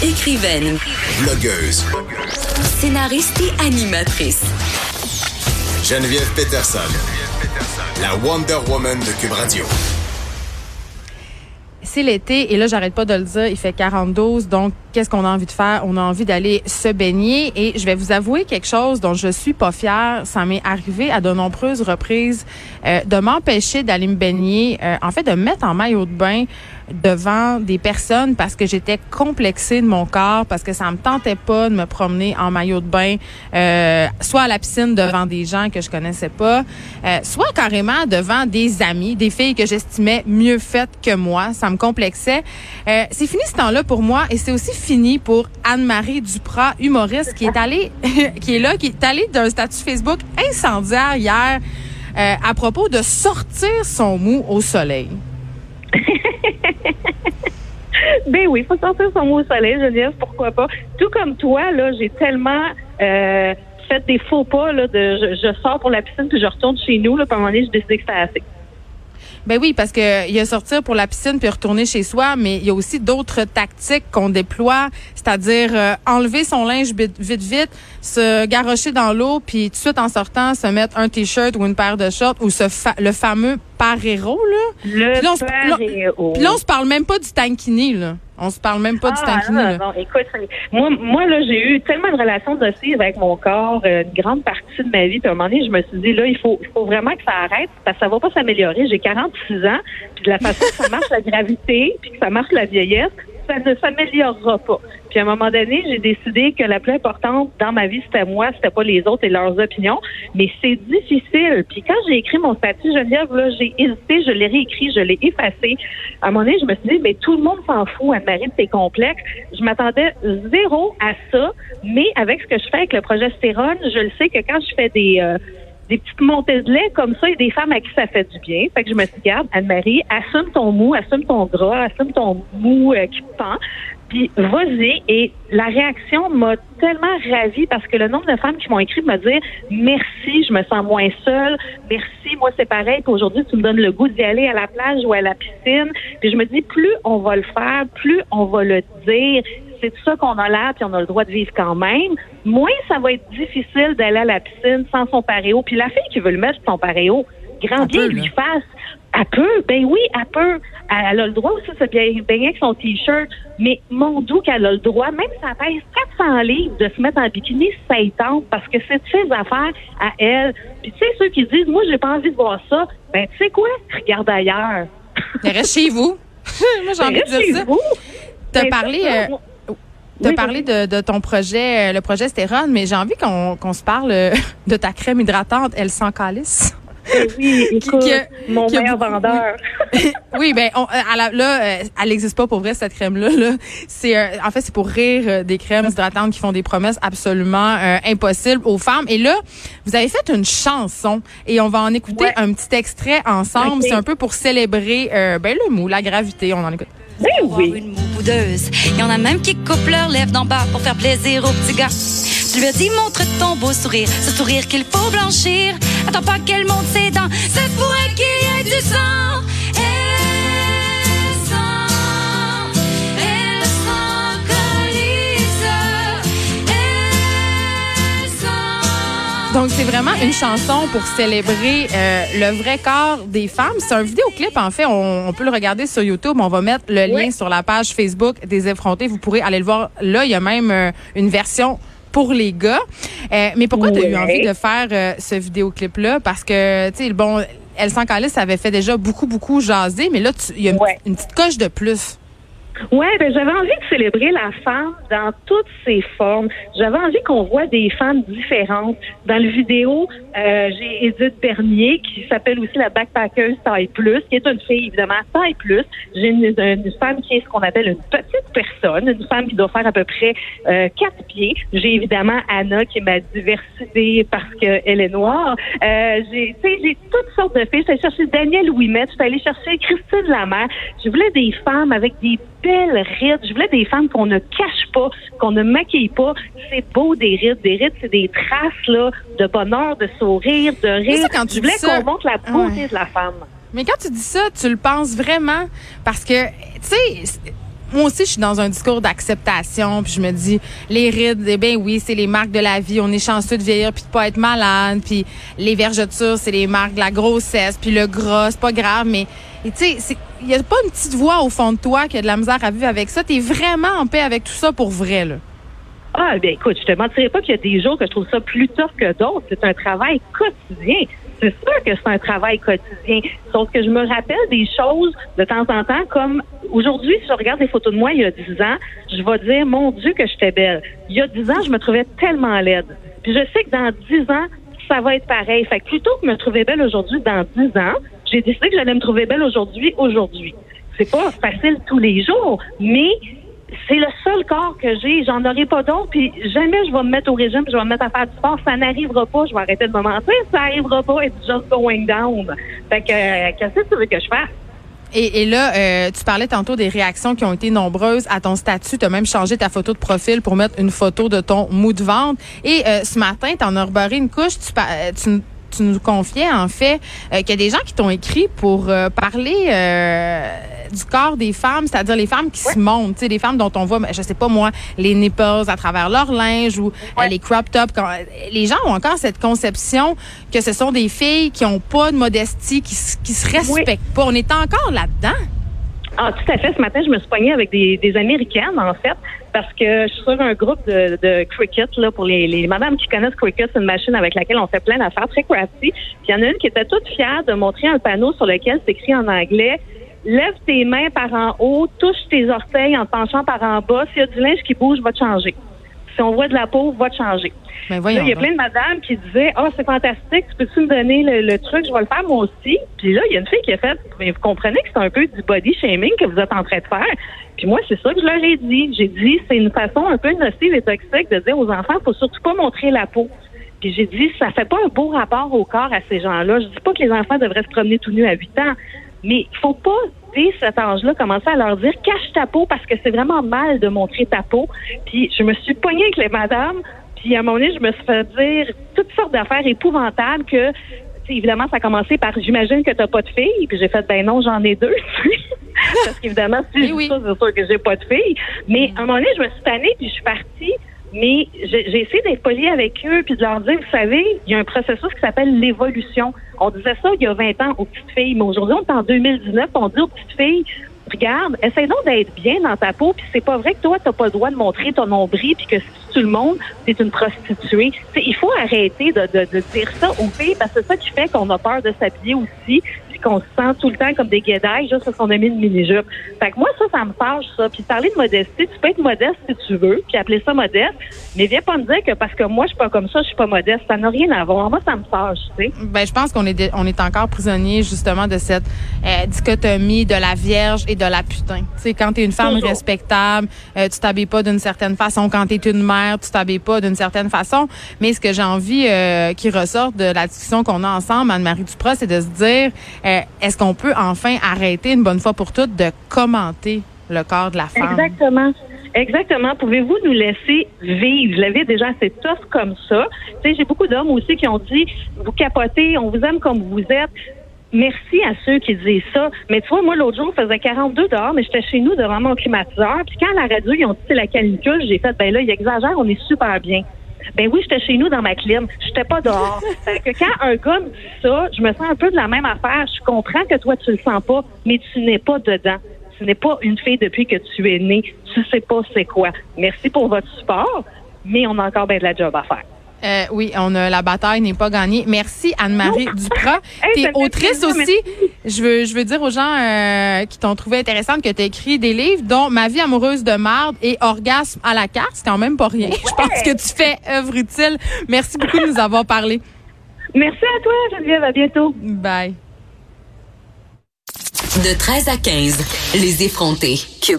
Écrivaine, Blogueuse. scénariste et animatrice. Geneviève Peterson. La Wonder Woman de Cube Radio. C'est l'été et là, j'arrête pas de le dire, il fait 42, donc qu'est-ce qu'on a envie de faire? On a envie d'aller se baigner et je vais vous avouer quelque chose dont je suis pas fière. Ça m'est arrivé à de nombreuses reprises euh, de m'empêcher d'aller me baigner, euh, en fait de me mettre en maillot de bain devant des personnes parce que j'étais complexée de mon corps, parce que ça me tentait pas de me promener en maillot de bain, euh, soit à la piscine devant des gens que je connaissais pas, euh, soit carrément devant des amis, des filles que j'estimais mieux faites que moi. Ça me complexait. Euh, c'est fini ce temps-là pour moi et c'est aussi fini pour Anne-Marie Duprat, humoriste, qui est allée, qui est là, qui est allée d'un statut Facebook incendiaire hier euh, à propos de sortir son mou au soleil. Ben oui, il faut sortir son mot au soleil, Geneviève, pourquoi pas. Tout comme toi, là, j'ai tellement euh, fait des faux pas là, de je, je sors pour la piscine puis je retourne chez nous, là, à un moment donné, j'ai décidé que c'était assez. Ben oui, parce que il y a sortir pour la piscine puis retourner chez soi, mais il y a aussi d'autres tactiques qu'on déploie, c'est-à-dire euh, enlever son linge vite vite, se garrocher dans l'eau puis tout de suite en sortant se mettre un t-shirt ou une paire de shorts ou ce le fameux paréro là. Le Puis là, on se- là- on se parle même pas du tankini là. On se parle même pas du Ah, tankini non, là. non, écoute, moi, moi là, j'ai eu tellement de relations nocives avec mon corps, euh, une grande partie de ma vie. Puis à un moment donné, je me suis dit, là, il faut, il faut vraiment que ça arrête parce que ça va pas s'améliorer. J'ai 46 ans, puis de la façon que ça marche la gravité, puis que ça marche la vieillesse, ça ne s'améliorera pas. Puis à un moment donné, j'ai décidé que la plus importante dans ma vie, c'était moi, c'était pas les autres et leurs opinions. Mais c'est difficile. Puis quand j'ai écrit mon statut Geneviève, là, j'ai hésité, je l'ai réécrit, je l'ai effacé. À un moment donné, je me suis dit, mais tout le monde s'en fout, Anne-Marie, de tes complexes. Je m'attendais zéro à ça. Mais avec ce que je fais avec le progestérone, je le sais que quand je fais des... euh, des petites montées de lait comme ça, il y a des femmes à qui ça fait du bien. Fait que je me suis dit, garde, Anne-Marie, assume ton mou, assume ton gras, assume ton mou euh, qui pend. Puis vas-y. Et la réaction m'a tellement ravie parce que le nombre de femmes qui m'ont écrit me dire merci, je me sens moins seule. Merci, moi c'est pareil. Aujourd'hui, tu me donnes le goût d'y aller à la plage ou à la piscine. Puis je me dis, plus on va le faire, plus on va le dire. C'est ça qu'on a l'air, puis on a le droit de vivre quand même. Moins ça va être difficile d'aller à la piscine sans son paréo. Puis la fille qui veut le mettre son paréo, grand bien lui fasse. Elle peut, ben oui, elle peut. Elle, elle a le droit aussi de se baigner baigner avec son t-shirt. Mais mon doux qu'elle a le droit, même si elle pèse 400 livres, de se mettre en bikini ça y tente, parce que c'est ses affaires à elle. Puis tu sais, ceux qui disent, moi, j'ai pas envie de voir ça, ben tu sais quoi? Regarde ailleurs. Reste chez vous. Moi j'ai envie de dire chez ça. vous. T'as parlé ça, euh, moi- parlé de, de ton projet, euh, le projet Stérone, mais j'ai envie qu'on se parle euh, de ta crème hydratante, elle sans calice. Oui, écoute, qui a- mon qui meilleur beaucoup- vendeur. oui, ben on, euh, à la- là, euh, elle n'existe pas pour vrai cette crème-là. Là. C'est euh, en fait c'est pour rire euh, des crèmes hydratantes qui font des promesses absolument euh, impossibles aux femmes. Et là, vous avez fait une chanson et on va en écouter Ouais. un petit extrait ensemble. C'est un peu pour célébrer euh, ben le mou, la gravité. On en écoute. Ben oui. une moudeuse. Il y en a même qui coupent leurs lèvres d'en bas pour faire plaisir aux petits gars. Je lui ai dit montre ton beau sourire, ce sourire qu'il faut blanchir. Attends pas qu'elle monte ses dents, c'est pour elle qu'il y ait du sang. Elle sent, elle sent colisse. Elle sent. Donc, c'est vraiment une chanson pour célébrer euh, le vrai corps des femmes. C'est un vidéoclip, en fait. On, on peut le regarder sur YouTube. On va mettre le lien sur la page Facebook des effrontés. Vous pourrez aller le voir. Là, il y a même euh, une version pour les gars. Euh, mais pourquoi tu as eu envie de faire euh, ce vidéoclip-là? Parce que, tu sais, bon, Elle ça avait fait déjà beaucoup, beaucoup jaser. Mais là, il y a une, Ouais. une petite coche de plus. Ouais, ben j'avais envie de célébrer la femme dans toutes ses formes. J'avais envie qu'on voit des femmes différentes. Dans le vidéo, euh, j'ai Edith Bernier qui s'appelle aussi la backpackeuse taille plus, qui est une fille évidemment taille plus. J'ai une, une femme qui est ce qu'on appelle une petite personne, une femme qui doit faire à peu près euh, quatre pieds. J'ai évidemment Anna qui est ma diversité parce qu'elle est noire. Euh, j'ai, tu sais, j'ai toutes sortes de filles. Allée chercher Danielle Ouimet, je suis allée chercher Christine Lamère. Je voulais des femmes avec des belles rides. Je voulais des femmes qu'on ne cache pas, qu'on ne maquille pas. C'est beau des rides. Des rides, c'est des traces là de bonheur, de sourire, de rire. ça, quand tu je voulais qu'on montre la beauté Ouais. de la femme. Mais quand tu dis ça, tu le penses vraiment parce que, tu sais, moi aussi, je suis dans un discours d'acceptation, puis je me dis, les rides, eh ben oui, c'est les marques de la vie. On est chanceux de vieillir puis de pas être malade, puis les vergetures, c'est les marques de la grossesse, puis le gras, c'est pas grave, mais tu sais, il y a pas une petite voix au fond de toi qui a de la misère à vivre avec ça. T'es vraiment en paix avec tout ça pour vrai, là. Ah, bien écoute, je te mentirais pas qu'il y a des jours que je trouve ça plus tough que d'autres. C'est un travail quotidien. C'est sûr que c'est un travail quotidien. Sauf que je me rappelle des choses de temps en temps, comme aujourd'hui, si je regarde des photos de moi il y a 10 ans, je vais dire, mon Dieu, que j'étais belle. Il y a 10 ans, je me trouvais tellement laide. Puis je sais que dans 10 ans, ça va être pareil. Fait que plutôt que me trouver belle aujourd'hui dans 10 ans, j'ai décidé que j'allais me trouver belle aujourd'hui, aujourd'hui. C'est pas facile tous les jours, mais c'est le seul corps que j'ai. J'en aurai pas d'autre. Puis jamais je vais me mettre au régime, je vais me mettre à faire du sport. Ça n'arrivera pas. Je vais arrêter de me mentir. Ça n'arrivera pas. It's just going down. Fait que, euh, qu'est-ce que tu veux que je fasse? Et, et là, euh, tu parlais tantôt des réactions qui ont été nombreuses à ton statut. Tu as même changé ta photo de profil pour mettre une photo de ton mou de ventre. Et euh, ce matin, tu en as rebarré une couche. Tu, tu, tu nous confiais en fait qu'il y a des gens qui t'ont écrit pour parler du corps des femmes, c'est-à-dire les femmes qui se montent, tu sais, les femmes dont on voit, je sais pas moi, les nipples à travers leur linge ou euh, les crop tops. les gens ont encore cette conception que ce sont des filles qui ont pas de modestie, qui, qui se respectent pas. On est encore là-dedans. Ah, tout à fait. Ce matin, je me suis poignée avec des, des Américaines, en fait, parce que je suis sur un groupe de, de cricket, là, pour les, les madames qui connaissent cricket, c'est une machine avec laquelle on fait plein d'affaires très crafty. Puis il y en a une qui était toute fière de montrer un panneau sur lequel c'est écrit en anglais lève tes mains par en haut, touche tes orteils en penchant par en bas. S'il y a du linge qui bouge, va te changer. Si on voit de la peau, va te changer. Mais ben, il y a plein de madames qui disaient Ah, oh, c'est fantastique, peux-tu me donner le, truc, je vais le faire moi aussi. Puis là, il y a une fille qui a fait Mais vous comprenez que c'est un peu du body shaming que vous êtes en train de faire. Puis moi, c'est ça que je leur ai dit. J'ai dit c'est une façon un peu nocive et toxique de dire aux enfants, faut surtout pas montrer la peau. Puis j'ai dit, ça fait pas un beau rapport au corps à ces gens-là. Je dis pas que les enfants devraient se promener tout nus à 8 ans, mais il faut pas, dès cet âge-là, commencer à leur dire cache ta peau parce que c'est vraiment mal de montrer ta peau. Puis je me suis poignée avec les madames, puis à un moment donné, je me suis fait dire toutes sortes d'affaires épouvantables que évidemment, ça a commencé par j'imagine que tu n'as pas de fille. Puis j'ai fait ben non, j'en ai deux. Parce qu'évidemment, si je dis ça, c'est sûr que j'ai pas de fille. Mais à un moment donné, je me suis tannée puis je suis partie. Mais j'ai essayé d'être polie avec eux puis de leur dire, vous savez, il y a un processus qui s'appelle l'évolution. On disait ça il y a 20 ans aux petites filles, mais aujourd'hui, on est en 2019, on dit aux petites filles, regarde, essaie donc d'être bien dans ta peau, puis c'est pas vrai que toi, t'as pas le droit de montrer ton nombril, puis que si tout le monde, c'est une prostituée. il faut arrêter de, de, de, dire ça aux filles, parce que c'est ça qui fait qu'on a peur de s'habiller aussi, qu'on se sent tout le temps comme des guédailles juste parce qu'on a mis une mini-jupe. Fait que moi, ça, ça me fâche, ça. Puis parler de modestie, tu peux être modeste si tu veux, puis appeler ça modeste, mais viens pas me dire que parce que moi, je suis pas comme ça, je suis pas modeste. Ça n'a rien à voir. Moi, ça me fâche, tu sais. Ben, je pense qu'on est, on est encore prisonnier, justement, de cette euh, dichotomie de la vierge et de la putain. Tu sais, quand t'es une femme respectable, euh, tu t'habilles pas d'une certaine façon. Quand t'es une mère, tu t'habilles pas d'une certaine façon. Mais ce que j'ai envie euh, qui ressort de la discussion qu'on a ensemble, Anne-Marie Duprat, c'est de se dire, euh, est-ce qu'on peut enfin arrêter une bonne fois pour toutes de commenter le corps de la femme? Exactement. Exactement. Pouvez-vous nous laisser vivre? Je l'avais déjà assez tough comme ça. J'ai beaucoup d'hommes aussi qui ont dit, vous capotez, on vous aime comme vous êtes. Merci à ceux qui disent ça. Mais tu vois, moi, l'autre jour, je faisait 42 dehors, mais j'étais chez nous devant mon climatiseur. Puis quand à la radio, ils ont dit c'est la canicule, j'ai fait, ben là, ils exagèrent, on est super bien. Ben oui, j'étais chez nous dans ma clim. J'étais pas dehors. que quand un gars me dit ça, je me sens un peu de la même affaire. Je comprends que toi, tu le sens pas, mais tu n'es pas dedans. Tu n'es pas une fille depuis que tu es née. Tu sais pas c'est quoi. Merci pour votre support, mais on a encore bien de la job à faire. Euh, oui, on a la bataille n'est pas gagnée. Merci Anne-Marie Duprat. tu es autrice aussi. Je veux je veux dire aux gens euh, qui t'ont trouvé intéressante que tu as écrit des livres dont Ma vie amoureuse de marde et Orgasme à la carte, c'est quand même pas rien. Je pense que tu fais œuvre utile. Merci beaucoup de nous avoir parlé. Merci à toi Geneviève, à bientôt. Bye. De 13 à 15, les effrontés. Cube